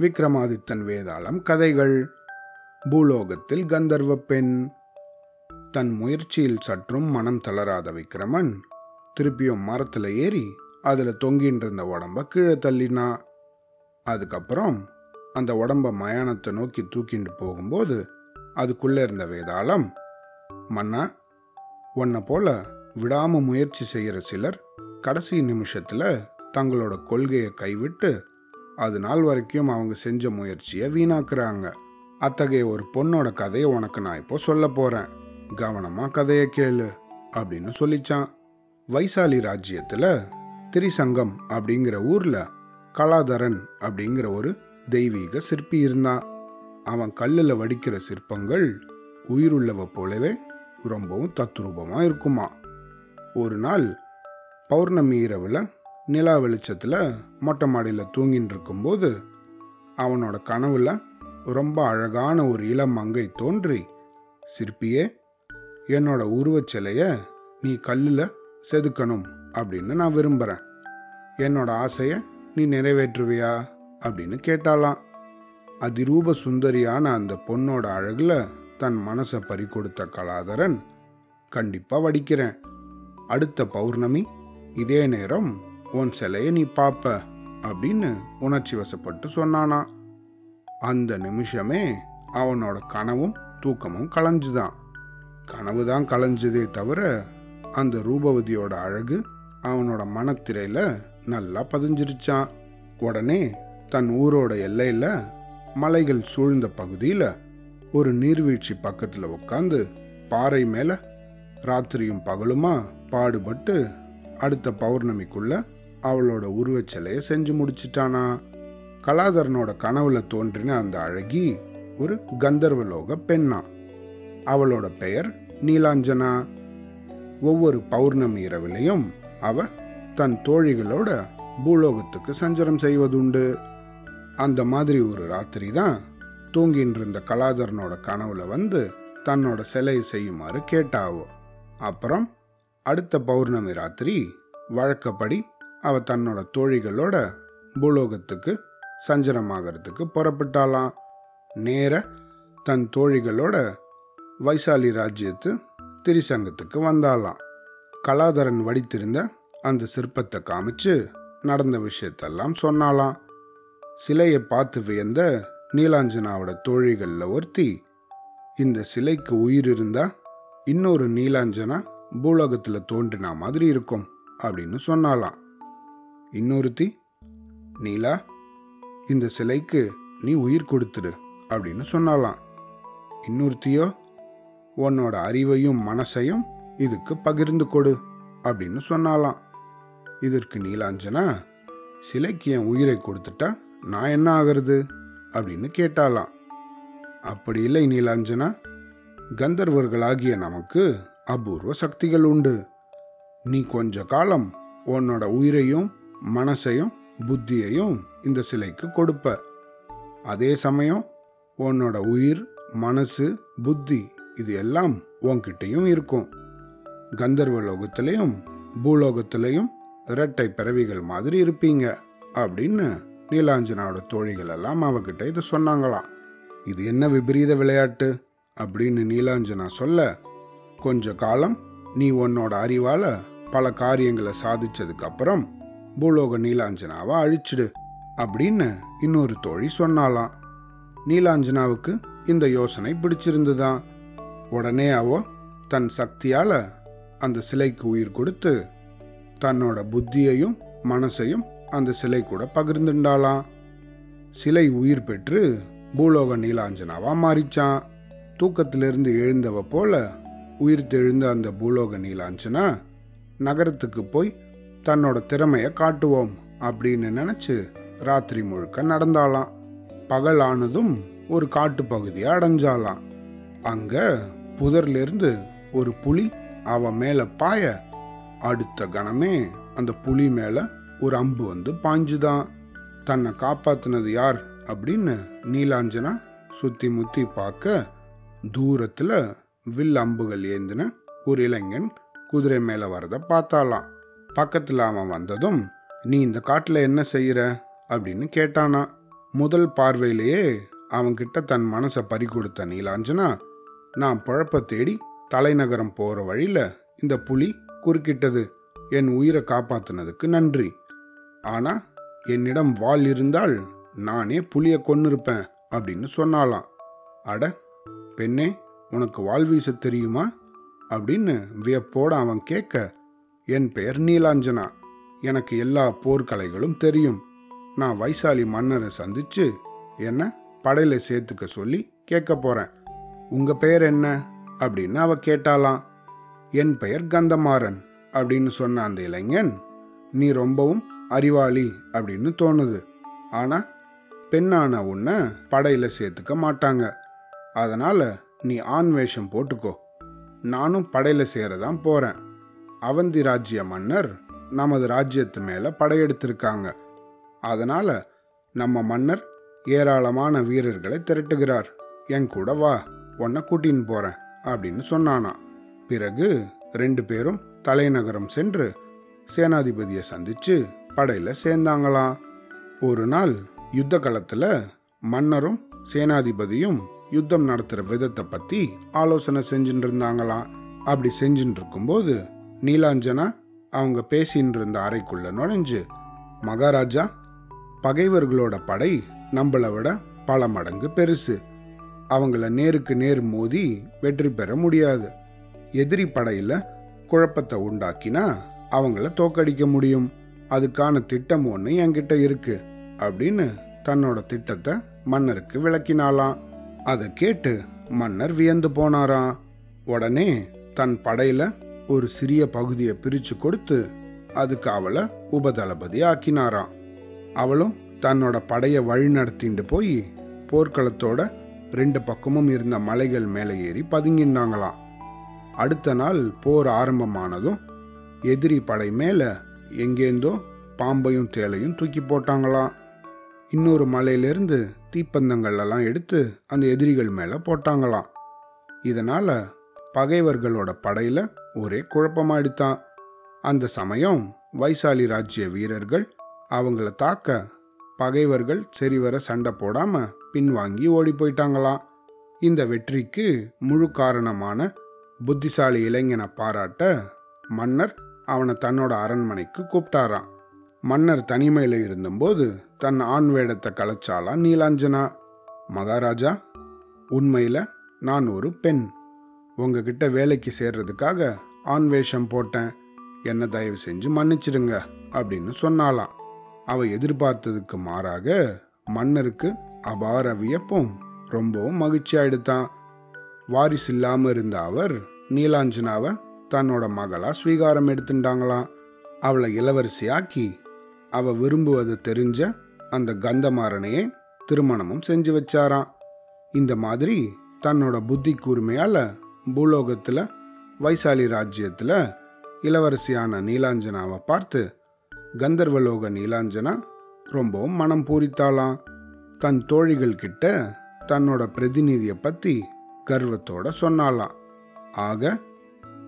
விக்ரமாதித்தன் வேதாளம் கதைகள். பூலோகத்தில் கந்தர்வ பெண். தன் முயற்சியில் சற்றும் மனம் தளராத விக்ரமன் திருப்பியும் மரத்தில் ஏறி அதில் தொங்கின்னு இருந்த உடம்ப கீழே தள்ளினா. அதுக்கப்புறம் அந்த உடம்ப மயானத்தை நோக்கி தூக்கிட்டு போகும்போது அதுக்குள்ளே இருந்த வேதாளம் மன்னா உன்னை போல விடாம முயற்சி செய்கிற சிலர் கடைசி நிமிஷத்தில் தங்களோட கொள்கையை கைவிட்டு அது நாள் வரைக்கும் அவங்க செஞ்ச முயற்சியை வீணாக்குறாங்க. அத்தகைய ஒரு பொண்ணோட கதையை உனக்கு நான் இப்போ சொல்ல போறேன். கவனமா கதையை கேளு அப்படின்னு சொல்லிச்சான். வைசாலி ராஜ்யத்துல திரிசங்கம் அப்படிங்கிற ஊர்ல கலாதரன் அப்படிங்கிற ஒரு தெய்வீக சிற்பி இருந்தான். அவன் கல்லில் வடிக்கிற சிற்பங்கள் உயிருள்ளவ போலவே ரொம்பவும் தத்ரூபமாக இருக்குமா ஒரு நாள் பௌர்ணமி இரவில் நிலா வெளிச்சத்தில் மொட்டை மாடியில் தூங்கின்னு இருக்கும்போது அவனோட கனவுல ரொம்ப அழகான ஒரு இளம் மங்கை தோன்றி சிற்பியே என்னோட உருவச்சிலையை நீ கல்லில் செதுக்கணும் அப்படின்னு நான் விரும்புகிறேன் என்னோட ஆசையை நீ நிறைவேற்றுவியா? அப்படின்னு கேட்டாலாம் அதிரூப சுந்தரியான அந்த பொண்ணோட அழகில் தன் மனசை பறிக்கொடுத்த கலாதரன் கண்டிப்பாக வடிக்கிறேன். அடுத்த பௌர்ணமி இதே நேரம் உன் சிலையை நீ பார்ப்ப அப்படின்னு உணர்ச்சி வசப்பட்டு சொன்னானா. அந்த நிமிஷமே அவனோட கனவும் தூக்கமும் களைஞ்சுதான் கனவு தான் களைஞ்சதே தவிர அந்த ரூபவதியோட அழகு அவனோட மனத்திரையில நல்லா பதிஞ்சிருச்சான் உடனே தன் ஊரோட எல்லையில மலைகள் சூழ்ந்த பகுதியில ஒரு நீர்வீழ்ச்சி பக்கத்துல உட்காந்து பாறை மேல ராத்திரியும் பகலுமா பாடுபட்டு அடுத்த பௌர்ணமிக்குள்ள அவளோட உருவச் சிலையை செஞ்சு முடிச்சிட்டானா? கலாதரனோட கனவுல தோன்றின அந்த அழகி ஒரு கந்தர்வலோக பெண்ணா. அவளோட பெயர் நீலாஞ்சனா. ஒவ்வொரு பௌர்ணமி இரவிலையும் அவ தன் தோழிகளோட பூலோகத்துக்கு சஞ்சரம் செய்வதுண்டு. அந்த மாதிரி ஒரு ராத்திரி தான் தூங்கின்னு இருந்த கலாதரனோட கனவுல வந்து தன்னோட சிலை செய்யுமாறு கேட்டாவோ. அப்புறம் அடுத்த பௌர்ணமி ராத்திரி வழக்கப்படி அவ தன்னோட தோழிகளோட பூலோகத்துக்கு சஞ்சலமாகறதுக்கு புறப்பட்டாலாம் நேர தன் தோழிகளோட வைசாலி ராஜ்யத்து திரிசங்கத்துக்கு வந்தாலாம் கலாதரன் வடித்திருந்த அந்த சிற்பத்தை காமிச்சு நடந்த விஷயத்தெல்லாம் சொன்னாலாம் சிலையை பார்த்து வியந்த நீலாஞ்சனாவோட தோழிகளில் ஒருத்தி இந்த சிலைக்கு உயிர் இருந்தா இன்னொரு நீலாஞ்சனா பூலோகத்தில் தோன்றினா மாதிரி இருக்கும் அப்படின்னு சொன்னாலாம் இன்னொருத்தி நீலா இந்த சிலைக்கு நீ உயிர் கொடுத்துடு அப்படின்னு சொன்னாலாம். இன்னொருத்தியோ உன்னோட அறிவையும் மனசையும் இதுக்கு பகிர்ந்து கொடு அப்படின்னு சொன்னாலாம். இதற்கு நீலாஞ்சனா சிலைக்கு என் உயிரை கொடுத்துட்டா நான் என்ன ஆகிறது? அப்படின்னு கேட்டாலாம். அப்படி இல்லை நீலாஞ்சனா. கந்தர்வர்களாகிய நமக்கு அபூர்வ சக்திகள் உண்டு. நீ கொஞ்ச காலம் உன்னோட உயிரையும் மனசையும் புத்தியையும் இந்த சிலைக்கு கொடுப்ப. அதே சமயம் உன்னோட உயிர் மனசு புத்தி இது எல்லாம் உன்கிட்டையும் இருக்கும். கந்தர்வ லோகத்திலையும் பூலோகத்திலையும் இரட்டை பிறவிகள் மாதிரி இருப்பீங்க அப்படின்னு நீலாஞ்சனாவோட தோழிகள் எல்லாம் அவகிட்ட இது சொன்னாங்களாம். இது என்ன விபரீத விளையாட்டு? அப்படின்னு நீலாஞ்சனா சொல்ல கொஞ்ச காலம் நீ உன்னோட அறிவால பல காரியங்களை சாதிச்சதுக்கு அப்புறம் பூலோக நீலாஞ்சனாவை அழிச்சிடு அப்படின்னு இன்னொரு தோழி சொன்னாலாம் நீலாஞ்சனாவுக்கு இந்த யோசனை பிடிச்சிருந்துதான். உடனே அவ தன் சக்தியால அந்த சிலைக்கு உயிர் கொடுத்து தன்னோட புத்தியையும் மனசையும் அந்த சிலை கூட பகிர்ந்துண்டாலாம் சிலை உயிர் பெற்று பூலோக நீலாஞ்சனாவா மாறிச்சான். தூக்கத்திலிருந்து எழுந்தவ போல உயிர் தெழுந்த அந்த பூலோக நீலாஞ்சனா நகரத்துக்கு போய் தன்னோட திறமையை காட்டுவோம் அப்படின்னு நினச்சி ராத்திரி முழுக்க நடந்தாலாம் பகல் ஆனதும் ஒரு காட்டு பகுதியை அடைஞ்சாலாம் அங்க புதர்லேருந்து ஒரு புலி அவ மேல பாய அடுத்த கணமே அந்த புலி மேல ஒரு அம்பு வந்து பாஞ்சுதான். தன்னை காப்பாத்தினது யார் அப்படின்னு நீலாஞ்சனா சுத்தி முத்தி பார்க்க தூரத்துல வில் அம்புகள் ஏந்தின ஒரு இளைஞன் குதிரை மேல வரத பார்த்தாலாம் பக்கத்தில் அவன் வந்ததும் நீ இந்த காட்டில் என்ன செய்கிற அப்படின்னு கேட்டானா. முதல் பார்வையிலேயே அவன்கிட்ட தன் மனசை பறி கொடுத்த நீலாஞ்சனா நான் பழப்ப தேடி தலைநகரம் போகிற வழியில் இந்த புலி குறுக்கிட்டது. என் உயிரை காப்பாத்தினதுக்கு நன்றி. ஆனால் என்னிடம் வாள் இருந்தால் நானே புலிய கொன்னிருப்பேன் அப்படின்னு சொன்னாலாம் அட பெண்ணே உனக்கு வாள் வீச தெரியுமா? அப்படின்னு வியப்போட அவன் கேட்க என் பெயர் நீலாஞ்சனா. எனக்கு எல்லா போர்க்கலைகளும் தெரியும். நான் வைசாலி மன்னரை சந்திச்சு என்ன படையில சேர்த்துக்க சொல்லி கேட்க போறேன். உங்க பெயர் என்ன? அப்படின்னு அவ கேட்டாலாம் என் பெயர் கந்தமாறன் அப்படின்னு சொன்ன அந்த இளைஞன் நீ ரொம்பவும் அறிவாளி அப்படின்னு தோணுது. ஆனா பெண்ணான உன்னை படையில சேர்த்துக்க மாட்டாங்க. அதனால நீ ஆண் வேஷம் போட்டுக்கோ. நானும் படையில சேரதான் போறேன். அவந்தி ராஜ்ய மன்னர் நமது ராஜ்யத்து மேலே படையெடுத்திருக்காங்க. அதனால் நம்ம மன்னர் ஏராளமான வீரர்களை திரட்டுகிறார். என் கூட வா உன்னை கூட்டின்னு போகிறேன் அப்படின்னு சொன்னானா. பிறகு ரெண்டு பேரும் தலைநகரம் சென்று சேனாதிபதியை சந்தித்து படையில் சேர்ந்தாங்களாம் ஒரு நாள் யுத்த காலத்தில் மன்னரும் சேனாதிபதியும் யுத்தம் நடத்துகிற விதத்தை பற்றி ஆலோசனை செஞ்சுட்டு இருந்தாங்களாம் அப்படி செஞ்சுட்டு இருக்கும்போது நீலாஞ்சனா அவங்க பேசின்னு இருந்த அறைக்குள்ள நுழைஞ்சு மகாராஜா பகைவர்களோட படை நம்மளை விட பல மடங்கு பெருசு. அவங்கள நேருக்கு நேர் மோதி வெற்றி பெற முடியாது. எதிரி படையில் குழப்பத்தை உண்டாக்கினா அவங்கள தோக்கடிக்க முடியும். அதுக்கான திட்டம் ஒன்று என்கிட்ட இருக்கு அப்படின்னு தன்னோட திட்டத்தை மன்னருக்கு விளக்கினாலாம் அதை கேட்டு மன்னர் வியந்து போனாராம். உடனே தன் படையில ஒரு சிறிய பகுதியை பிரிச்சு கொடுத்து அதுக்கு அவளை உபதளபதி ஆக்கினாராம் அவளும் தன்னோட படையை வழிநடத்திட்டு போய் போர்க்களத்தோட ரெண்டு பக்கமும் இருந்த மலைகள் மேலே ஏறி பதுங்கினாங்களாம். அடுத்த நாள் போர் ஆரம்பமானதும் எதிரி படை மேலே எங்கேந்தோ பாம்பையும் தேலையும் தூக்கி போட்டாங்களாம். இன்னொரு மலையிலிருந்து தீப்பந்தங்கள் எல்லாம் எடுத்து அந்த எதிரிகள் மேலே போட்டாங்களாம். இதனால பகைவர்களோட படையில ஒரே குழப்பமாயிடுத்தான் அந்த சமயம் வைசாலி ராஜ்ய வீரர்கள் அவங்கள தாக்க பகைவர்கள் சரிவர சண்டை போடாம பின்வாங்கி ஓடி போயிட்டாங்களாம். இந்த வெற்றிக்கு முழு காரணமான புத்திசாலி இளைஞனை பாராட்ட மன்னர் அவனை தன்னோட அரண்மனைக்கு கூப்பிட்டாராம். மன்னர் தனிமையில் இருந்தபோது தன் ஆண் வேடத்தை கலைச்சாலாம் நீலாஞ்சனா. மகாராஜா உண்மையில நான் ஒரு பெண். உங்ககிட்ட வேலைக்கு சேர்றதுக்காக ஆண் வேஷம் போட்டேன். என்ன தயவு செஞ்சு மன்னிச்சிடுங்க அப்படின்னு சொன்னாலாம் அவ எதிர்பார்த்ததுக்கு மாறாக மன்னருக்கு அபார வியப்பும் ரொம்பவும் மகிழ்ச்சி ஆயிடுத்தான் வாரிசு இல்லாம இருந்த அவர் நீலாஞ்சனாவை தன்னோட மகளா ஸ்வீகாரம் எடுத்துட்டாங்களாம் அவளை இளவரசியாக்கி அவ விரும்புவது தெரிஞ்ச அந்த கந்தமாறனையே திருமணமும் செஞ்சு வச்சாராம். இந்த மாதிரி தன்னோட புத்தி கூர்மையால பூலோகத்தில் வைசாலி ராஜ்யத்தில் இளவரசியான நீலாஞ்சனாவை பார்த்து கந்தர்வலோக நீலாஞ்சனா ரொம்பவும் மனம் பூரித்தாளாம். தன் தோழிகள் கிட்ட தன்னோட பிரதிநிதியை பற்றி கர்வத்தோட சொன்னாலாம் ஆக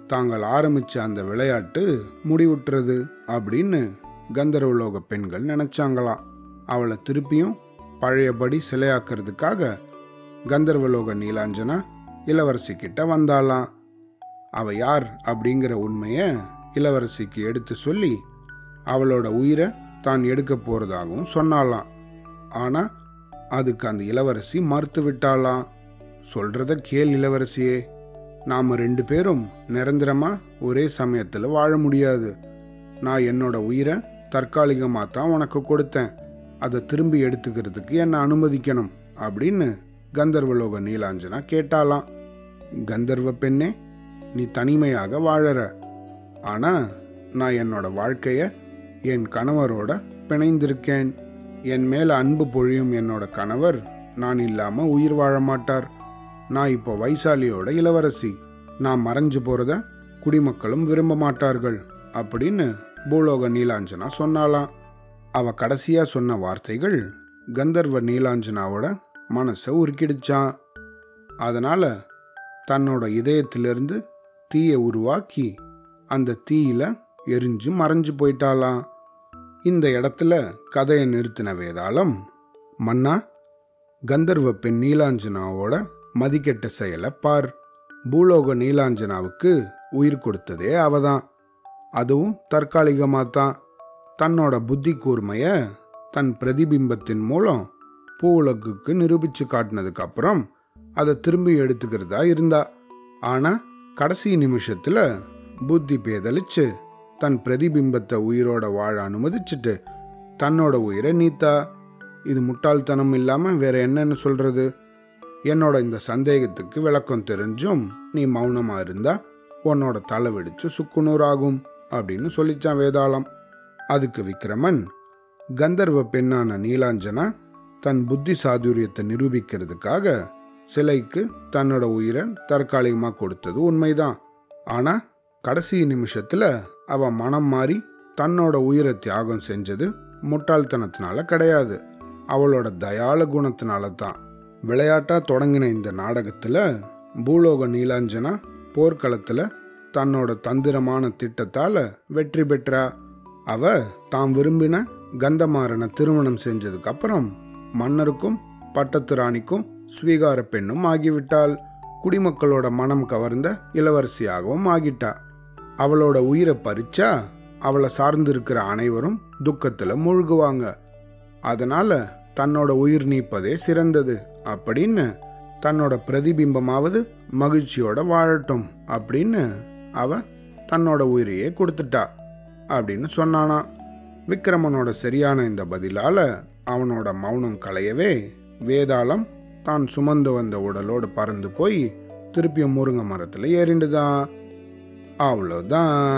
தாங்கள் ஆரம்பித்த அந்த விளையாட்டு முடிவுற்றது அப்படின்னு கந்தர்வலோக பெண்கள் நினச்சாங்களாம். அவளை திருப்பியும் பழையபடி சிலையாக்குறதுக்காக கந்தர்வலோக நீலாஞ்சனா இளவரசி கிட்ட வந்தாலாம் அவ யார்? அப்படிங்கிற உண்மையை இளவரசிக்கு எடுத்து சொல்லி அவளோட உயிரை தான் எடுக்க போறதாகவும் சொன்னாலாம் ஆனால் அதுக்கு அந்த இளவரசி மறுத்து விட்டாளாம். சொல்றத கேள் இளவரசியே. நாம் ரெண்டு பேரும் நிரந்தரமா ஒரே சமயத்தில் வாழ முடியாது. நான் என்னோட உயிரை தற்காலிகமாக தான் உனக்கு கொடுத்தேன். அதை திரும்பி எடுத்துக்கிறதுக்கு என்னை அனுமதிக்கணும்? அப்படின்னு கந்தர்வலோக நீலாஞ்சனா கேட்டாலாம் கந்தர்வ பெண்ணே நீ தனிமையாக வாழற. ஆனா நான் என்னோட வாழ்க்கைய என் கணவரோட பிணைந்திருக்கேன். என் மேல அன்பு பொழியும் என்னோட கணவர் நான் இல்லாம உயிர் வாழ மாட்டார். நான் இப்போ வைசாலியோட இளவரசி. நான் மறைஞ்சு போறத குடிமக்களும் விரும்ப மாட்டார்கள் அப்படின்னு பூலோக நீலாஞ்சனா சொன்னாலாம் அவ கடைசியா சொன்ன வார்த்தைகள் கந்தர்வ நீலாஞ்சனாவோட மனசை உருக்கிடுச்சான் அதனால தன்னோட இதயத்திலிருந்து தீயை உருவாக்கி அந்த தீயில எரிஞ்சு மறைஞ்சு போயிட்டாளாம். இந்த இடத்துல கதையை நிறுத்தின வேதாளம் மன்னா கந்தர்வ பெண் நீலாஞ்சனாவோட மதிக்கெட்ட செயலை பார். பூலோக நீலாஞ்சனாவுக்கு உயிர் கொடுத்ததே அவதான். அதுவும் தற்காலிகமாக தான் தன்னோட புத்தி கூர்மைய தன் பிரதிபிம்பத்தின் மூலம் பூவுலகுக்கு நிரூபிச்சு காட்டினதுக்கு அப்புறம் அதை திரும்பி எடுத்துக்கிறதா இருந்தா. ஆனால் கடைசி நிமிஷத்தில் புத்தி பேதலிச்சு தன் பிரதிபிம்பத்தை உயிரோட வாழ அனுமதிச்சுட்டு தன்னோட உயிரை நீத்தா. இது முட்டாள்தனம் இல்லாமல் வேற என்னன்னு சொல்றது? என்னோட இந்த சந்தேகத்துக்கு விளக்கம் தெரிஞ்சும் நீ மௌனமாக இருந்தா உன்னோட தலை வெடிச்சு சுக்குநூறாகும் அப்படின்னு சொல்லிச்சான் வேதாளம். அதுக்கு விக்ரமன் கந்தர்வ பெண்ணான நீலாஞ்சனா தன் புத்தி சாதுரியத்தை நிரூபிக்கிறதுக்காக சிலைக்கு தன்னோட உயிரை தற்காலிகமாக கொடுத்தது உண்மைதான். ஆனால் கடைசி நிமிஷத்தில் அவன் மனம் மாறி தன்னோட உயிரை தியாகம் செஞ்சது முட்டாள்தனத்தினால கிடையாது. அவளோட தயால குணத்தினால தான் விளையாட்டாக தொடங்கின இந்த நாடகத்தில் பூலோக நீலாஞ்சனா போர்க்களத்தில் தன்னோட தந்திரமான திட்டத்தால் வெற்றி பெற்றா. அவ தாம் விரும்பின கந்தமாறனை திருமணம் செஞ்சதுக்கப்புறம் மன்னருக்கும் பட்டத்து ராணிக்கும் ஸ்வீகார பெண்ணும் ஆகிவிட்டாள். குடிமக்களோட மனம் கவர்ந்த இளவரசியாகவும் ஆகிட்டா. அவளோட உயிரை பறிச்சா அவளை சார்ந்திருக்கிற அனைவரும் துக்கத்தில் மூழ்குவாங்க. அதனால தன்னோட உயிர் நீப்பதே சிறந்தது. அப்படின்னு தன்னோட பிரதிபிம்பமாவது மகிழ்ச்சியோட வாழட்டும் அப்படின்னு அவ தன்னோட உயிரையே கொடுத்துட்டா அப்படின்னு சொன்னானா. விக்ரமனோட சரியான இந்த பதிலால் அவனோட மௌனம் களையவே வேதாளம் தான் சுமந்து வந்த உடலோடு பறந்து போய் திருப்பியும் முருங்கை மரத்தில் ஏறிண்டுதான். அவ்வளோதான்